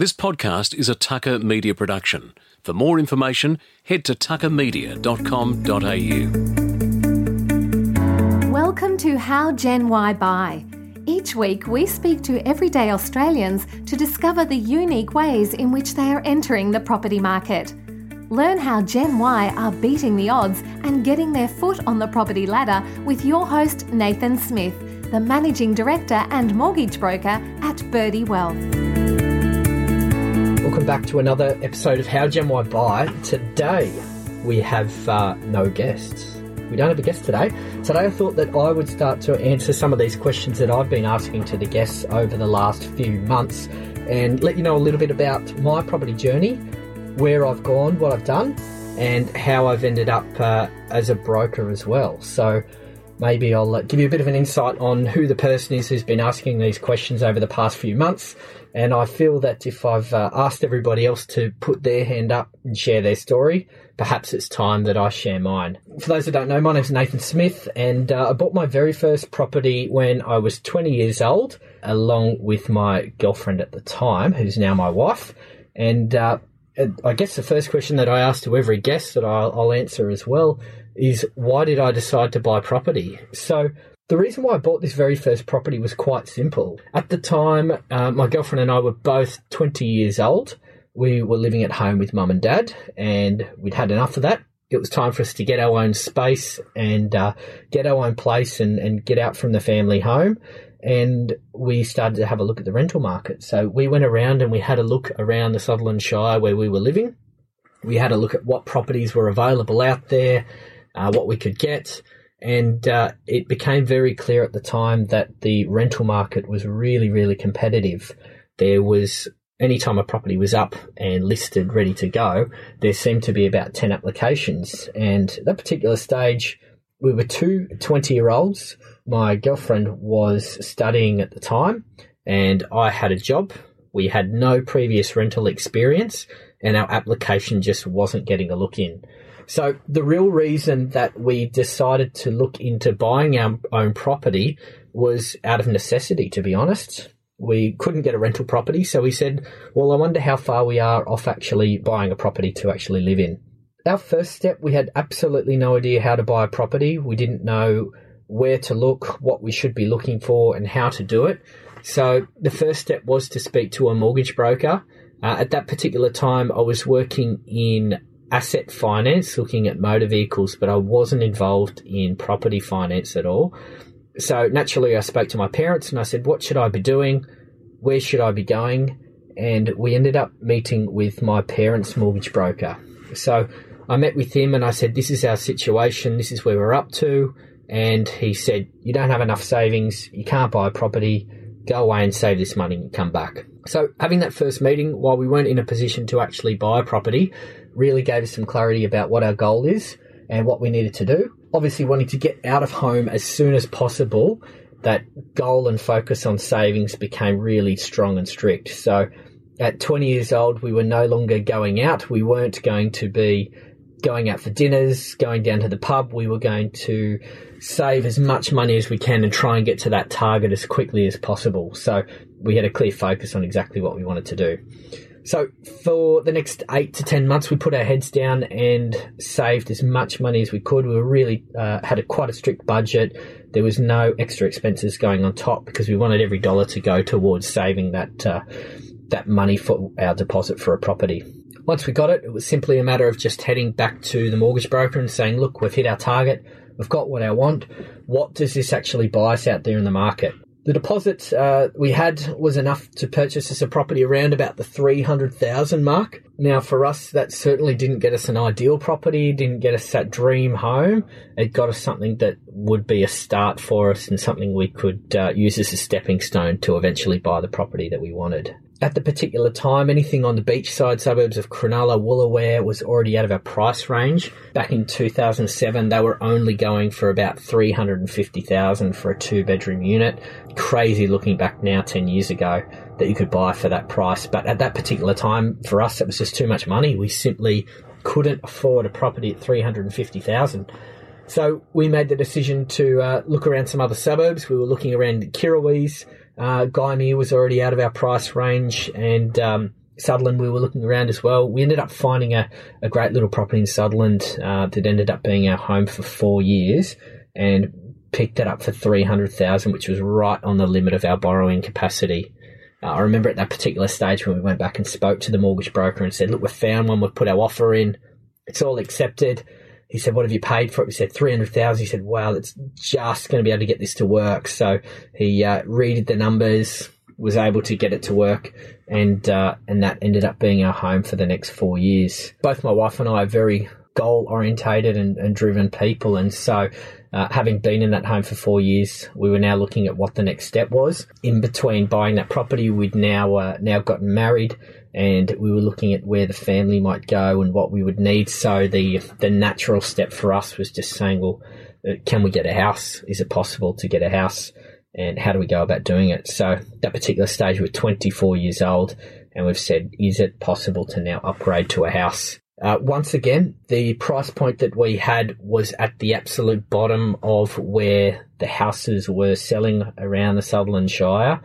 This podcast is a Tucker Media production. For more information, head to tuckermedia.com.au. Welcome to How Gen Y Buy. Each week, we speak to everyday Australians to discover the unique ways in which they are entering the property market. Learn how Gen Y are beating the odds and getting their foot on the property ladder with your host, Nathan Smith, the Managing Director and Mortgage Broker at Birdie Wealth. Welcome back to another episode of How Gen Y Buy. Today, we have uh, no guests. We don't have a guest today. Today, I thought that I would start to answer some of these questions that I've been asking to the guests over the last few months and let you know a little bit about my property journey, where I've gone, what I've done, and how I've ended up uh, as a broker as well. So, maybe I'll uh, give you a bit of an insight on who the person is who's been asking these questions over the past few months. And I feel that if I've uh, asked everybody else to put their hand up and share their story, perhaps it's time that I share mine. For those who don't know, my name's Nathan Smith, and uh, I bought my very first property when I was 20 years old, along with my girlfriend at the time, who's now my wife. And uh, I guess the first question that I ask to every guest that I'll, I'll answer as well is why did I decide to buy property? So the reason why I bought this very first property was quite simple. At the time, uh, my girlfriend and I were both 20 years old. We were living at home with mum and dad, and we'd had enough of that. It was time for us to get our own space and uh, get our own place and, and get out from the family home. And we started to have a look at the rental market. So we went around and we had a look around the Sutherland Shire where we were living. We had a look at what properties were available out there, uh, what we could get and uh, it became very clear at the time that the rental market was really, really competitive. There was anytime a property was up and listed, ready to go, there seemed to be about 10 applications. And at that particular stage, we were two 20 year olds. My girlfriend was studying at the time, and I had a job. We had no previous rental experience, and our application just wasn't getting a look in. So the real reason that we decided to look into buying our own property was out of necessity, to be honest. We couldn't get a rental property, so we said, well, I wonder how far we are off actually buying a property to actually live in. Our first step, we had absolutely no idea how to buy a property. We didn't know where to look, what we should be looking for, and how to do it. So the first step was to speak to a mortgage broker. Uh, at that particular time, I was working in asset finance, looking at motor vehicles, but I wasn't involved in property finance at all. So naturally, I spoke to my parents and I said, What should I be doing? Where should I be going? And we ended up meeting with my parents' mortgage broker. So I met with him and I said, This is our situation, this is where we're up to. And he said, You don't have enough savings, you can't buy a property, go away and save this money and come back. So having that first meeting, while we weren't in a position to actually buy a property, really gave us some clarity about what our goal is and what we needed to do. Obviously, wanting to get out of home as soon as possible, that goal and focus on savings became really strong and strict. So at 20 years old, we were no longer going out. We weren't going to be going out for dinners, going down to the pub. We were going to save as much money as we can and try and get to that target as quickly as possible. So we had a clear focus on exactly what we wanted to do. So for the next eight to ten months, we put our heads down and saved as much money as we could. We really uh, had a quite a strict budget. There was no extra expenses going on top because we wanted every dollar to go towards saving that uh, that money for our deposit for a property. Once we got it, it was simply a matter of just heading back to the mortgage broker and saying, "Look, we've hit our target. We've got what I want. What does this actually buy us out there in the market?" The deposit uh, we had was enough to purchase us a property around about the 300,000 mark. Now, for us, that certainly didn't get us an ideal property, didn't get us that dream home. It got us something that would be a start for us and something we could uh, use as a stepping stone to eventually buy the property that we wanted at the particular time, anything on the beachside suburbs of Cronulla, Woolooware was already out of our price range. Back in 2007, they were only going for about 350,000 for a two bedroom unit. Crazy looking back now 10 years ago that you could buy for that price. But at that particular time, for us, it was just too much money. We simply couldn't afford a property at 350,000. So we made the decision to uh, look around some other suburbs. We were looking around Kirrawees, uh, Gymea was already out of our price range, and um, Sutherland, we were looking around as well. We ended up finding a, a great little property in Sutherland uh, that ended up being our home for four years and picked it up for 300000 which was right on the limit of our borrowing capacity. Uh, I remember at that particular stage when we went back and spoke to the mortgage broker and said, look, we've found one, we've put our offer in, it's all accepted. He said, what have you paid for it? We said, 300000 He said, wow, that's just going to be able to get this to work. So he uh, redid the numbers, was able to get it to work, and uh, and that ended up being our home for the next four years. Both my wife and I are very goal orientated and, and, driven people, and so uh, having been in that home for four years, we were now looking at what the next step was. In between buying that property, we'd now uh, now gotten married, and we were looking at where the family might go and what we would need. So the the natural step for us was just saying, well, uh, can we get a house? Is it possible to get a house? and how do we go about doing it? So that particular stage, we're 24 years old, and we've said, is it possible to now upgrade to a house? Uh, once again, the price point that we had was at the absolute bottom of where the houses were selling around the Sutherland Shire.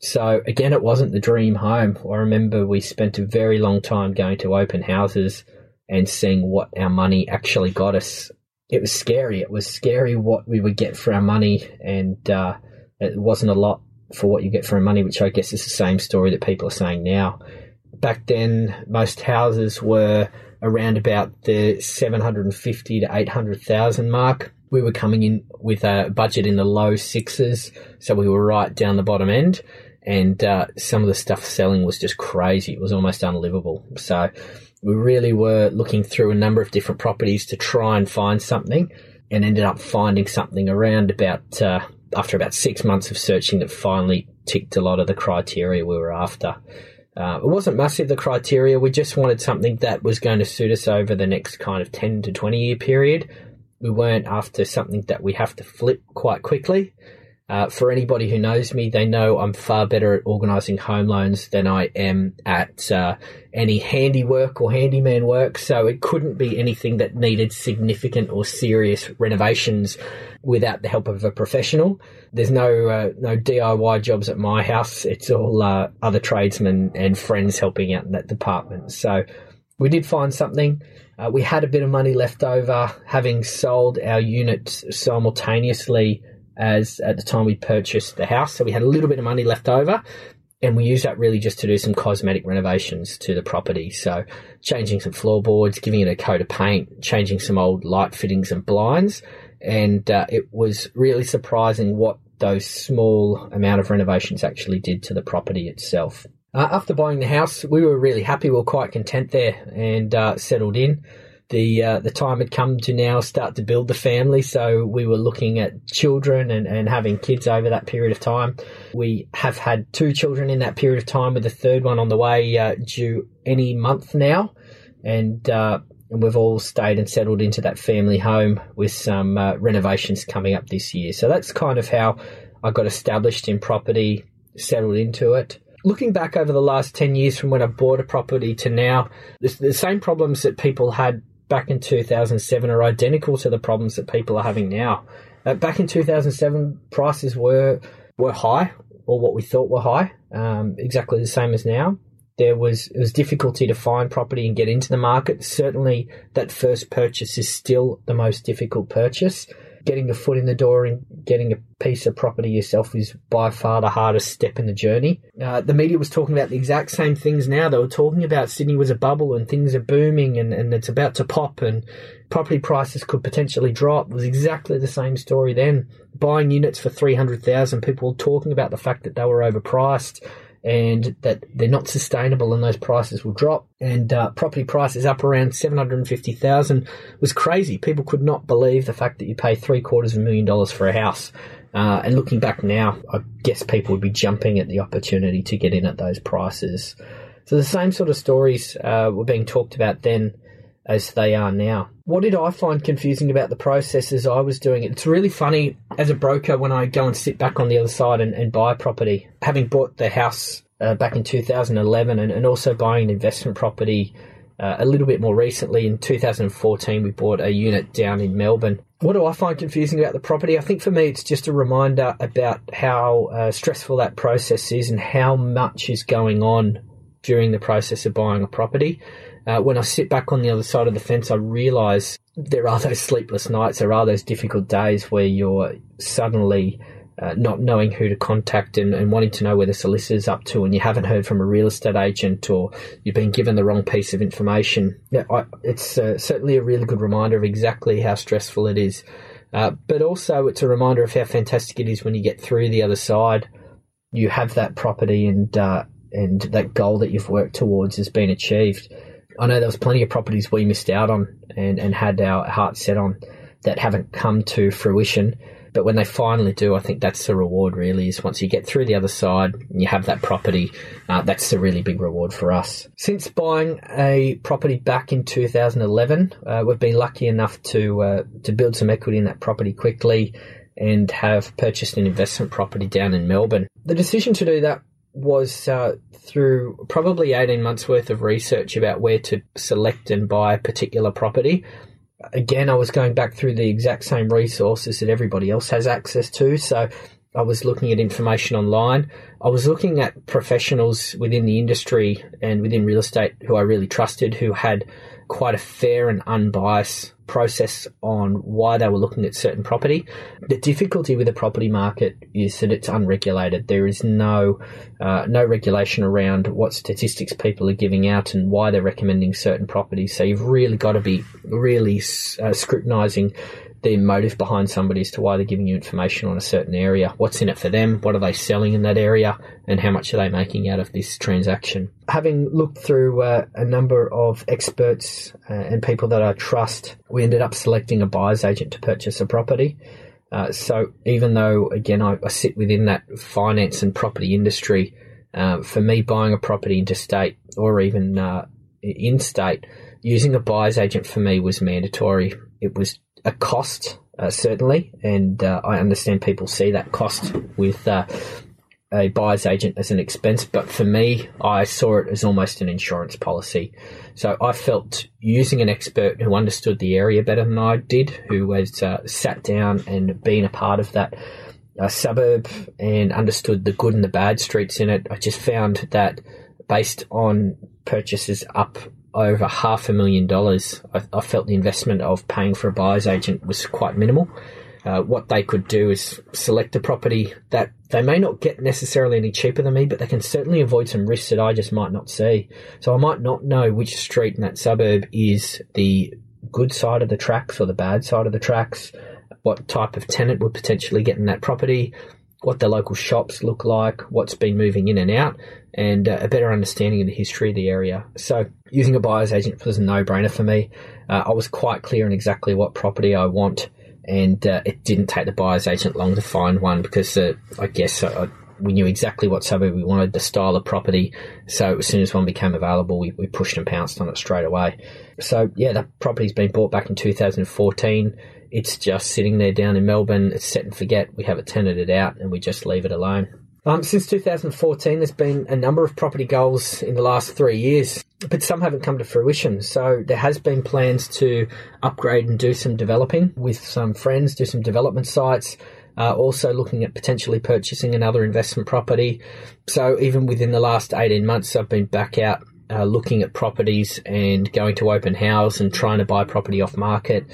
So again, it wasn't the dream home. I remember we spent a very long time going to open houses and seeing what our money actually got us. It was scary. It was scary what we would get for our money, and uh, it wasn't a lot for what you get for our money, which I guess is the same story that people are saying now. Back then, most houses were around about the 750 to 800,000 mark. We were coming in with a budget in the low sixes, so we were right down the bottom end. And uh, some of the stuff selling was just crazy. It was almost unlivable. So we really were looking through a number of different properties to try and find something, and ended up finding something around about uh, after about six months of searching that finally ticked a lot of the criteria we were after. Uh, it wasn't massive, the criteria. We just wanted something that was going to suit us over the next kind of 10 to 20 year period. We weren't after something that we have to flip quite quickly. Uh, for anybody who knows me, they know I'm far better at organising home loans than I am at uh, any handiwork or handyman work. So it couldn't be anything that needed significant or serious renovations without the help of a professional. There's no uh, no DIY jobs at my house. It's all uh, other tradesmen and friends helping out in that department. So we did find something. Uh, we had a bit of money left over, having sold our unit simultaneously as at the time we purchased the house. So we had a little bit of money left over and we used that really just to do some cosmetic renovations to the property. So changing some floorboards, giving it a coat of paint, changing some old light fittings and blinds. And uh, it was really surprising what those small amount of renovations actually did to the property itself. Uh, after buying the house, we were really happy. We were quite content there and uh, settled in the uh, the time had come to now start to build the family. So we were looking at children and, and having kids over that period of time. We have had two children in that period of time, with the third one on the way uh, due any month now, and. Uh, and we've all stayed and settled into that family home with some uh, renovations coming up this year. So that's kind of how I got established in property, settled into it looking back over the last 10 years from when I bought a property to now, the, the, same problems that people had back in 2007 are identical to the problems that people are having now. Uh, back in 2007, prices were were high, or what we thought were high, um, exactly the same as now. There was was difficulty to find property and get into the market. Certainly, that first purchase is still the most difficult purchase getting a foot in the door and getting a piece of property yourself is by far the hardest step in the journey. Uh, the media was talking about the exact same things now. They were talking about Sydney was a bubble and things are booming and, and it's about to pop and property prices could potentially drop. It was exactly the same story then. Buying units for 300,000, people talking about the fact that they were overpriced and that they're not sustainable and those prices will drop. And uh, property prices up around 750,000 was crazy. People could not believe the fact that you pay three quarters of a million dollars for a house. Uh, and looking back now, I guess people would be jumping at the opportunity to get in at those prices. So the same sort of stories uh, were being talked about then as they are now. What did I find confusing about the process as I was doing it? It's really funny as a broker when I go and sit back on the other side and, and buy property. Having bought the house uh, back in 2011 and, and, also buying an investment property uh, a little bit more recently in 2014, we bought a unit down in Melbourne. What do I find confusing about the property? I think for me, it's just a reminder about how uh, stressful that process is and how much is going on during the process of buying a property. Uh, when I sit back on the other side of the fence, I realise there are those sleepless nights, there are those difficult days where you're suddenly uh, not knowing who to contact and, and, wanting to know where the solicitor's up to, and you haven't heard from a real estate agent or you've been given the wrong piece of information. Yeah, I, it's uh, certainly a really good reminder of exactly how stressful it is. Uh, but also, it's a reminder of how fantastic it is when you get through the other side. You have that property and uh, and that goal that you've worked towards has been achieved. I know there was plenty of properties we missed out on and, and had our hearts set on that haven't come to fruition. But when they finally do, I think that's the reward really is once you get through the other side and you have that property, uh, that's a really big reward for us. Since buying a property back in 2011, uh, we've been lucky enough to, uh, to build some equity in that property quickly and have purchased an investment property down in Melbourne. The decision to do that was uh, through probably 18 months worth of research about where to select and buy a particular property again, I was going back through the exact same resources that everybody else has access to. So I was looking at information online. I was looking at professionals within the industry and within real estate who I really trusted, who had quite a fair and unbiased process on why they were looking at certain property. The difficulty with the property market is that it's unregulated. There is no uh, no regulation around what statistics people are giving out and why they're recommending certain properties. So you've really got to be really uh, scrutinising the motive behind somebody as to why they're giving you information on a certain area. What's in it for them? What are they selling in that area? And how much are they making out of this transaction? Having looked through uh, a number of experts uh, and people that I trust, we ended up selecting a buyer's agent to purchase a property. Uh, so even though, again, I, I, sit within that finance and property industry, uh, for me, buying a property interstate or even uh, in state, using a buyer's agent for me was mandatory. It was a cost, uh, certainly, and uh, I understand people see that cost with uh, a buyer's agent as an expense, but for me, I saw it as almost an insurance policy. So I felt using an expert who understood the area better than I did, who has uh, sat down and been a part of that uh, suburb and understood the good and the bad streets in it, I just found that based on purchases up over half a million dollars, I, I, felt the investment of paying for a buyer's agent was quite minimal. Uh, what they could do is select a property that they may not get necessarily any cheaper than me, but they can certainly avoid some risks that I just might not see. So I might not know which street in that suburb is the good side of the tracks or the bad side of the tracks, what type of tenant would potentially get in that property, what the local shops look like, what's been moving in and out, and uh, a better understanding of the history of the area. So, using a buyer's agent was a no brainer for me. Uh, I was quite clear on exactly what property I want, and uh, it didn't take the buyer's agent long to find one because uh, I guess uh, we knew exactly what suburb we wanted, the style of property. So, as soon as one became available, we, we pushed and pounced on it straight away. So, yeah, that property's been bought back in 2014 it's just sitting there down in Melbourne. It's set and forget. We have it tenanted out and we just leave it alone. Um, since 2014, there's been a number of property goals in the last three years, but some haven't come to fruition. So there has been plans to upgrade and do some developing with some friends, do some development sites. Uh, also looking at potentially purchasing another investment property. So even within the last 18 months, I've been back out uh, looking at properties and going to open house and trying to buy property off market.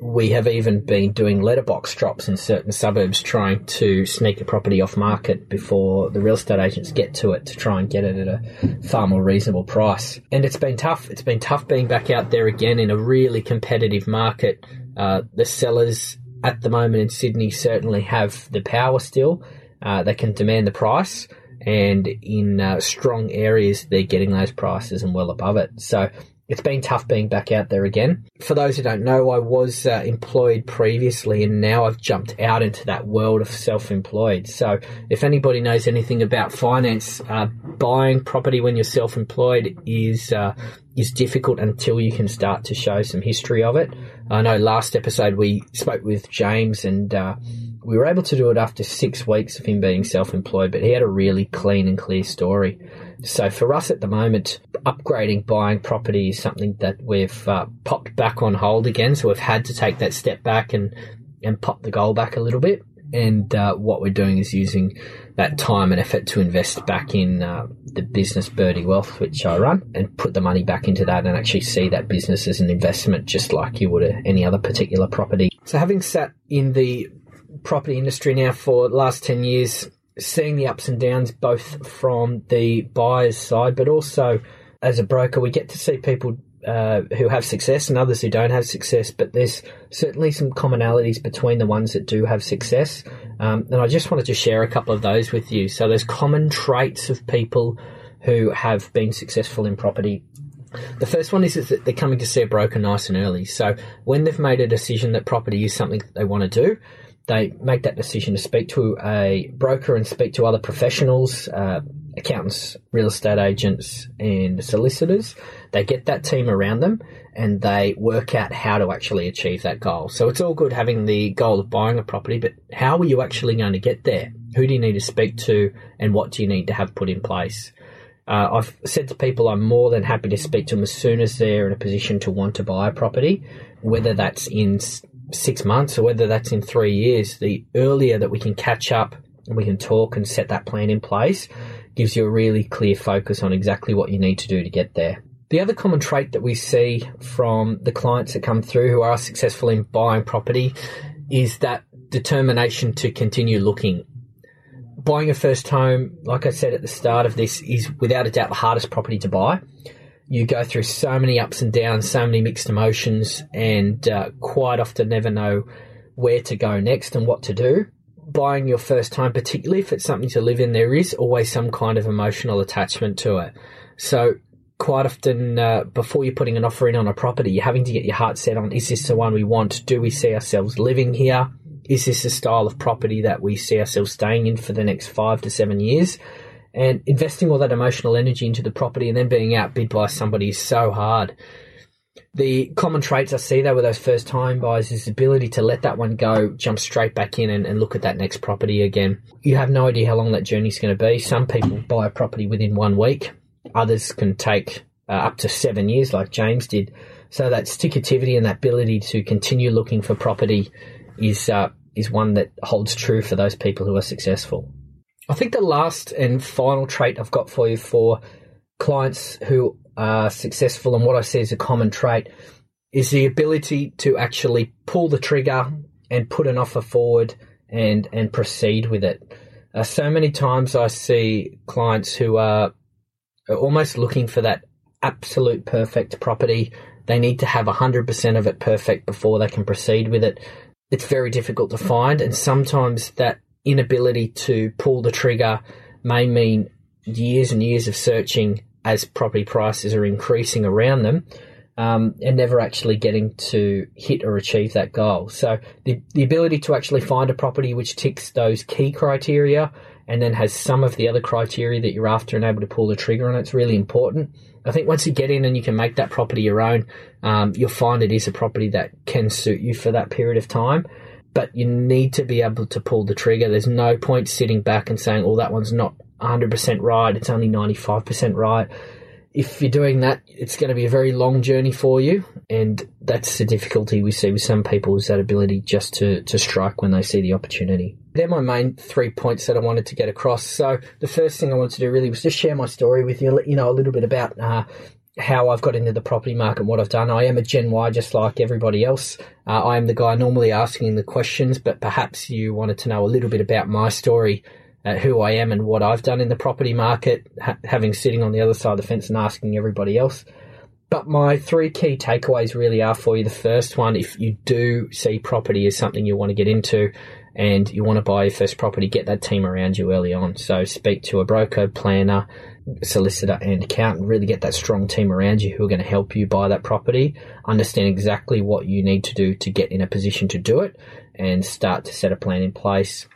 We have even been doing letterbox drops in certain suburbs trying to sneak a property off market before the real estate agents get to it to try and get it at a far more reasonable price. And it's been tough. It's been tough being back out there again in a really competitive market. Uh, the sellers at the moment in Sydney certainly have the power still. Uh, they can demand the price and in uh, strong areas they're getting those prices and well above it. So it's been tough being back out there again. For those who don't know, I was uh, employed previously and now I've jumped out into that world of self employed. So, if anybody knows anything about finance, uh, buying property when you're self employed is, uh, is difficult until you can start to show some history of it. I know last episode we spoke with James and uh, we were able to do it after six weeks of him being self-employed, but he had a really clean and clear story. So for us at the moment, upgrading buying property is something that we've uh, popped back on hold again. So we've had to take that step back and and pop the goal back a little bit. and uh, what we're doing is using that time and effort to invest back in uh, the business Birdie Wealth, which I run, and put the money back into that and actually see that business as an investment, just like you would any other particular property. So, having sat in the property industry now for the last 10 years, seeing the ups and downs both from the buyer's side, but also as a broker, we get to see people uh, who have success and others who don't have success, but there's certainly some commonalities between the ones that do have success. Um, and I just wanted to share a couple of those with you. So there's common traits of people who have been successful in property. The first one is, that they're coming to see a broker nice and early. So when they've made a decision that property is something that they want to do, they make that decision to speak to a broker and speak to other professionals, uh, accountants, real estate agents, and solicitors. They get that team around them and they work out how to actually achieve that goal. So it's all good having the goal of buying a property, but how are you actually going to get there? Who do you need to speak to and what do you need to have put in place? Uh, I've said to people I'm more than happy to speak to them as soon as they're in a position to want to buy a property, whether that's in six months or whether that's in three years. The earlier that we can catch up and we can talk and set that plan in place gives you a really clear focus on exactly what you need to do to get there. The other common trait that we see from the clients that come through who are successful in buying property is that determination to continue looking. Buying a first home, like I said at the start of this, is without a doubt the hardest property to buy. You go through so many ups and downs, so many mixed emotions, and uh, quite often never know where to go next and what to do buying your first home, particularly if it's something to live in, there is always some kind of emotional attachment to it. So quite often, uh, before you're putting an offer in on a property, you're having to get your heart set on: is this the one we want? Do we see ourselves living here? Is this the style of property that we see ourselves staying in for the next five to seven years? And investing all that emotional energy into the property and then being outbid by somebody is so hard the common traits I see though with those first time buyers is the ability to let that one go, jump straight back in and, and look at that next property again. You have no idea how long that journey is going to be. Some people buy a property within one week. Others can take uh, up to seven years like James did. So that stickativity and that ability to continue looking for property is, uh, is one that holds true for those people who are successful. I think the last and final trait I've got for you for clients who are successful and what I see as a common trait is the ability to actually pull the trigger and put an offer forward and and proceed with it. Uh, so many times I see clients who are almost looking for that absolute perfect property. They need to have 100% of it perfect before they can proceed with it. It's very difficult to find, and sometimes that inability to pull the trigger may mean years and years of searching as property prices are increasing around them um, and never actually getting to hit or achieve that goal. So the, the ability to actually find a property which ticks those key criteria and then has some of the other criteria that you're after and able to pull the trigger on it's really important. I think once you get in and you can make that property your own, um, you'll find it is a property that can suit you for that period of time. But you need to be able to pull the trigger. There's no point sitting back and saying, "Oh, that one's not 100% right, it's only 95% right. If you're doing that, it's going to be a very long journey for you, and that's the difficulty we see with some people is that ability just to, to strike when they see the opportunity. They're my main three points that I wanted to get across. So the first thing I wanted to do really was just share my story with you, let you know a little bit about uh, how I've got into the property market and what I've done. I am a Gen Y just like everybody else. Uh, I am the guy normally asking the questions, but perhaps you wanted to know a little bit about my story uh, who I am and what I've done in the property market, ha- having sitting on the other side of the fence and asking everybody else. But my three key takeaways really are for you. The first one, if you do see property as something you want to get into and you want to buy your first property, get that team around you early on. So speak to a broker, planner, solicitor and accountant, really get that strong team around you who are going to help you buy that property, understand exactly what you need to do to get in a position to do it and start to set a plan in place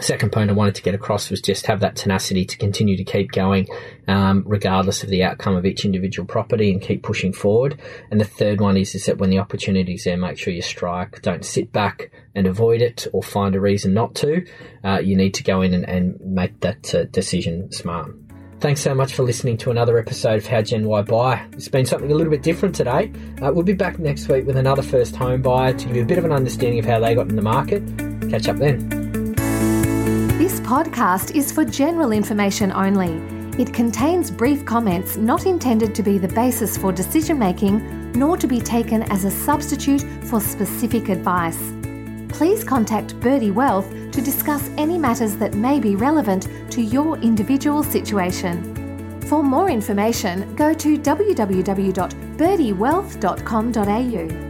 second point I wanted to get across was just have that tenacity to continue to keep going, um, regardless of the outcome of each individual property and keep pushing forward. And the third one is, is that when the opportunity's there, make sure you strike. Don't sit back and avoid it or find a reason not to. Uh, you need to go in and, and make that uh, decision smart. Thanks so much for listening to another episode of How Gen Y Buy. It's been something a little bit different today. Uh, we'll be back next week with another first home buyer to give you a bit of an understanding of how they got in the market. Catch up then. This podcast is for general information only. It contains brief comments not intended to be the basis for decision making, nor to be taken as a substitute for specific advice. Please contact Birdie Wealth to discuss any matters that may be relevant to your individual situation. For more information, go to www.birdiewealth.com.au.